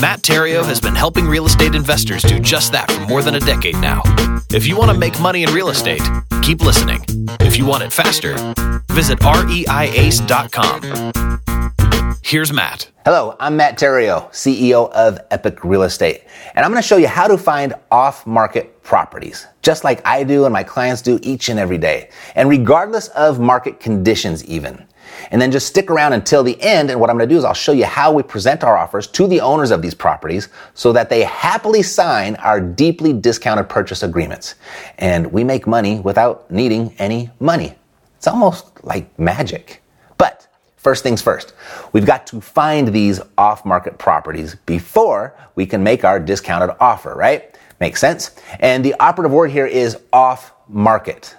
Matt Theriault has been helping real estate investors do just that for more than a decade now. If you want to make money in real estate, keep listening. If you want it faster, visit reiace.com. Here's Matt. Hello, I'm Matt Theriault, CEO of Epic Real Estate, and I'm going to show you how to find off market properties, just like I do and my clients do each and every day, and regardless of market conditions, even. And then just stick around until the end. And what I'm going to do is I'll show you how we present our offers to the owners of these properties so that they happily sign our deeply discounted purchase agreements. And we make money without needing any money. It's almost like magic. But First things first, we've got to find these off market properties before we can make our discounted offer, right? Makes sense? And the operative word here is off market.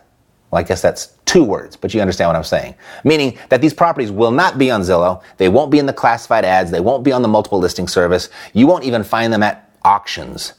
Well, I guess that's two words, but you understand what I'm saying. Meaning that these properties will not be on Zillow. They won't be in the classified ads. They won't be on the multiple listing service. You won't even find them at auctions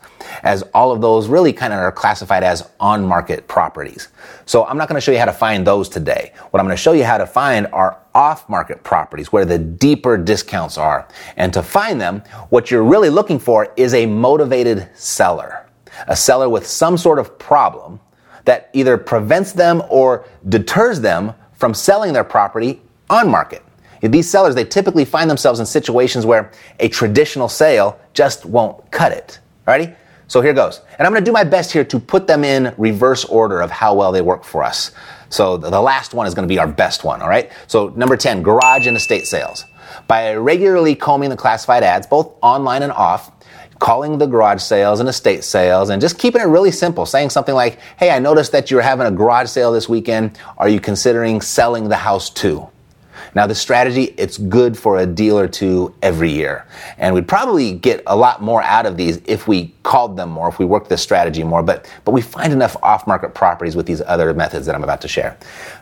as all of those really kind of are classified as on market properties. So I'm not going to show you how to find those today. What I'm going to show you how to find are off market properties where the deeper discounts are. And to find them, what you're really looking for is a motivated seller, a seller with some sort of problem that either prevents them or deters them from selling their property on market. These sellers, they typically find themselves in situations where a traditional sale just won't cut it. Alrighty? So here goes. And I'm going to do my best here to put them in reverse order of how well they work for us. So the last one is going to be our best one, all right? So number 10, garage and estate sales. By regularly combing the classified ads, both online and off, calling the garage sales and estate sales and just keeping it really simple, saying something like, Hey, I noticed that you're having a garage sale this weekend. Are you considering selling the house too? Now, the strategy, it's good for a deal or two every year. And we'd probably get a lot more out of these if we called them more, if we worked this strategy more, but, but we find enough off market properties with these other methods that I'm about to share.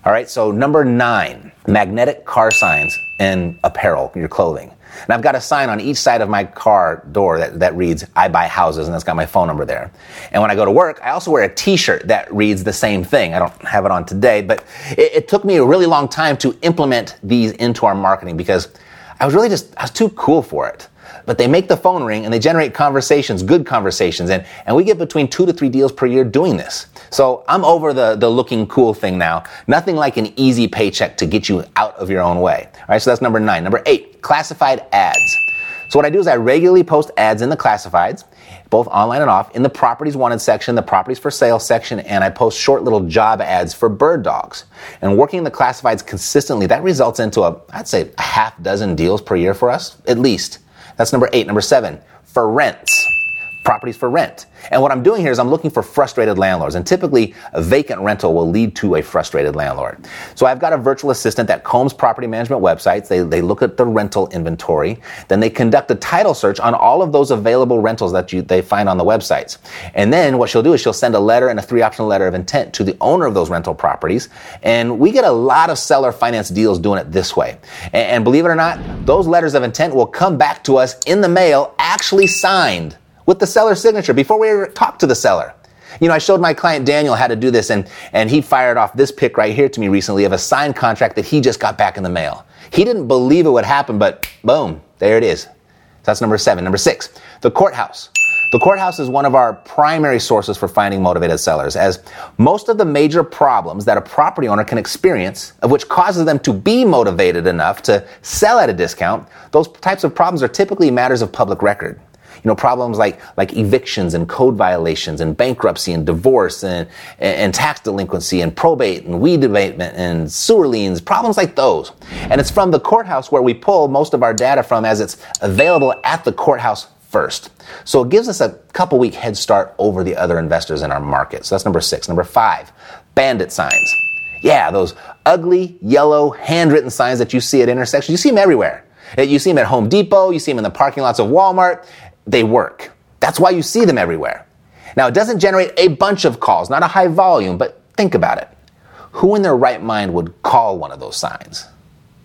All right, so number nine, magnetic car signs and apparel, your clothing. And I've got a sign on each side of my car door that, that reads, I buy houses, and that's got my phone number there. And when I go to work, I also wear a t-shirt that reads the same thing. I don't have it on today, but it, it took me a really long time to implement these into our marketing because I was really just, I was too cool for it but they make the phone ring and they generate conversations, good conversations. And, and we get between two to three deals per year doing this. So I'm over the, the looking cool thing now. Nothing like an easy paycheck to get you out of your own way. All right, so that's number nine. Number eight, classified ads. So what I do is I regularly post ads in the classifieds, both online and off, in the properties wanted section, the properties for sale section, and I post short little job ads for bird dogs. And working the classifieds consistently, that results into a, I'd say a half dozen deals per year for us, at least. That's number eight. Number seven, for rents properties for rent. And what I'm doing here is I'm looking for frustrated landlords. And typically, a vacant rental will lead to a frustrated landlord. So I've got a virtual assistant that combs property management websites. They, they look at the rental inventory. Then they conduct a title search on all of those available rentals that you, they find on the websites. And then what she'll do is she'll send a letter and a three option letter of intent to the owner of those rental properties. And we get a lot of seller finance deals doing it this way. And, and believe it or not, those letters of intent will come back to us in the mail actually signed with the seller's signature before we ever talked to the seller. You know, I showed my client Daniel how to do this, and, and he fired off this pic right here to me recently of a signed contract that he just got back in the mail. He didn't believe it would happen, but boom, there it is. So that's number seven. Number six, the courthouse. The courthouse is one of our primary sources for finding motivated sellers, as most of the major problems that a property owner can experience, of which causes them to be motivated enough to sell at a discount, those types of problems are typically matters of public record. You know, problems like, like evictions and code violations and bankruptcy and divorce and, and, tax delinquency and probate and weed abatement and sewer liens, problems like those. And it's from the courthouse where we pull most of our data from as it's available at the courthouse first. So it gives us a couple week head start over the other investors in our market. So that's number six. Number five, bandit signs. Yeah, those ugly yellow handwritten signs that you see at intersections. You see them everywhere. You see them at Home Depot. You see them in the parking lots of Walmart they work. That's why you see them everywhere. Now, it doesn't generate a bunch of calls, not a high volume, but Think about it. Who in their right mind would call one of those signs?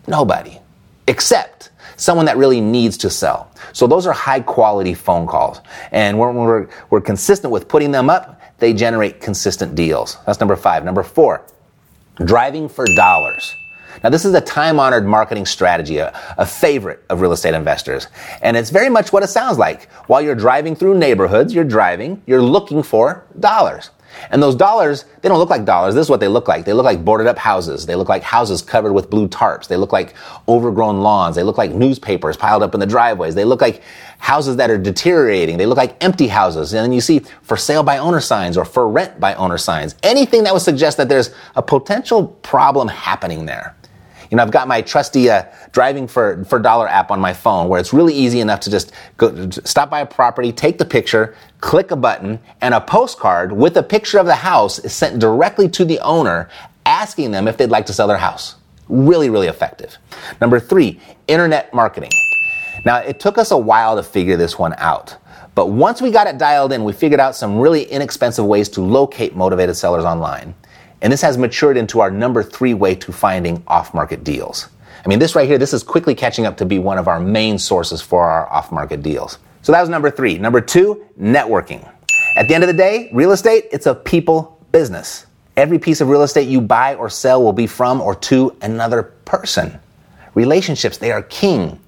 Nobody. Except someone that really needs to sell. So those are high quality phone calls. And when we're, we're consistent with putting them up, they generate consistent deals. That's number five. Number four, driving for dollars. Now, this is a time honored marketing strategy, a, a, favorite of real estate investors. And it's very much what it sounds like. While you're driving through neighborhoods, you're driving, you're looking for dollars. And those dollars, they don't look like dollars. This is what they look like. They look like boarded up houses. They look like houses covered with blue tarps. They look like overgrown lawns. They look like newspapers piled up in the driveways. They look like houses that are deteriorating. They look like empty houses. And then you see for sale by owner signs or for rent by owner signs. Anything that would suggest that there's a potential problem happening there. You know, I've got my trusty uh, driving for, for dollar app on my phone where it's really easy enough to just go, stop by a property, take the picture, click a button, and a postcard with a picture of the house is sent directly to the owner asking them if they'd like to sell their house. Really, really effective. Number three, internet marketing. Now, it took us a while to figure this one out. But once we got it dialed in, we figured out some really inexpensive ways to locate motivated sellers online. And this has matured into our number three way to finding off market deals. I mean, this right here, this is quickly catching up to be one of our main sources for our off market deals. So that was number three. Number two, networking. At the end of the day, real estate, it's a people business. Every piece of real estate you buy or sell will be from or to another person. Relationships, they are king.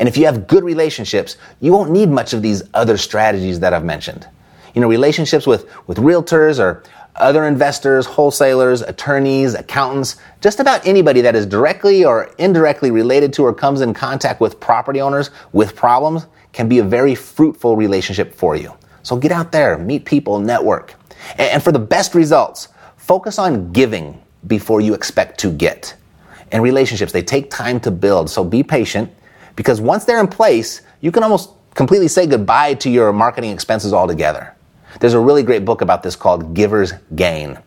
And if you have good relationships, you won't need much of these other strategies that I've mentioned. You know, relationships with, with realtors or other investors, wholesalers, attorneys, accountants, just about anybody that is directly or indirectly related to or comes in contact with property owners with problems can be a very fruitful relationship for you. So get out there, meet people, network. And for the best results, focus on giving before you expect to get. And relationships, they take time to build, so be patient because once they're in place, you can almost completely say goodbye to your marketing expenses altogether. There's a really great book about this called Giver's Gain.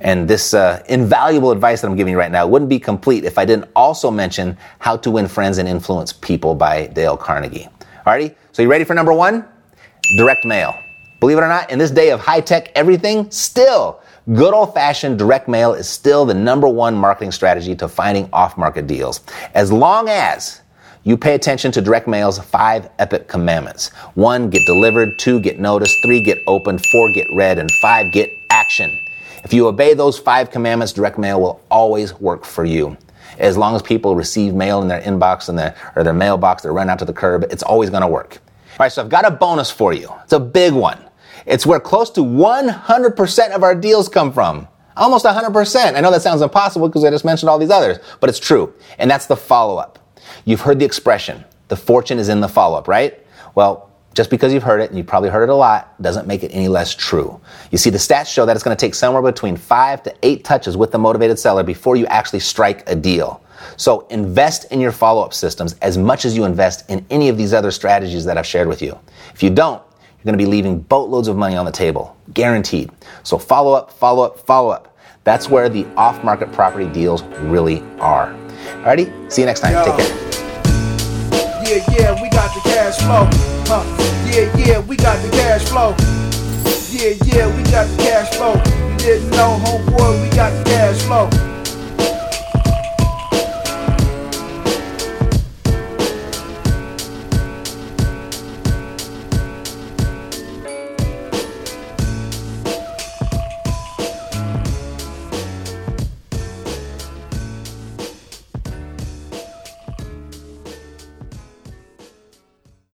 And this uh, invaluable advice that I'm giving you right now wouldn't be complete if I didn't also mention How to Win Friends and Influence People by Dale Carnegie. Alrighty, so you ready for number one? Direct mail. Believe it or not, in this day of high tech everything, still, good old fashioned direct mail is still the number one marketing strategy to finding off market deals. As long as you pay attention to direct mail's five epic commandments. One, get delivered. Two, get noticed. Three, get opened. Four, get read. And five, get action. If you obey those five commandments, direct mail will always work for you. As long as people receive mail in their inbox and their, or their mailbox, they're run out to the curb, it's always going to work. All right, so I've got a bonus for you. It's a big one. It's where close to 100% of our deals come from. Almost 100%. I know that sounds impossible because I just mentioned all these others, but it's true. And that's the follow up. You've heard the expression, the fortune is in the follow up, right? Well, just because you've heard it, and you've probably heard it a lot, doesn't make it any less true. You see, the stats show that it's going to take somewhere between five to eight touches with the motivated seller before you actually strike a deal. So invest in your follow up systems as much as you invest in any of these other strategies that I've shared with you. If you don't, you're going to be leaving boatloads of money on the table, guaranteed. So follow up, follow up, follow up. That's where the off market property deals really are. Alrighty, see you next time. Yo. Take care. Yeah, yeah, we got the cash flow. Huh. Yeah, yeah, we got the cash flow. Yeah, yeah, we got the cash flow. You didn't know, homeboy, we got the cash flow.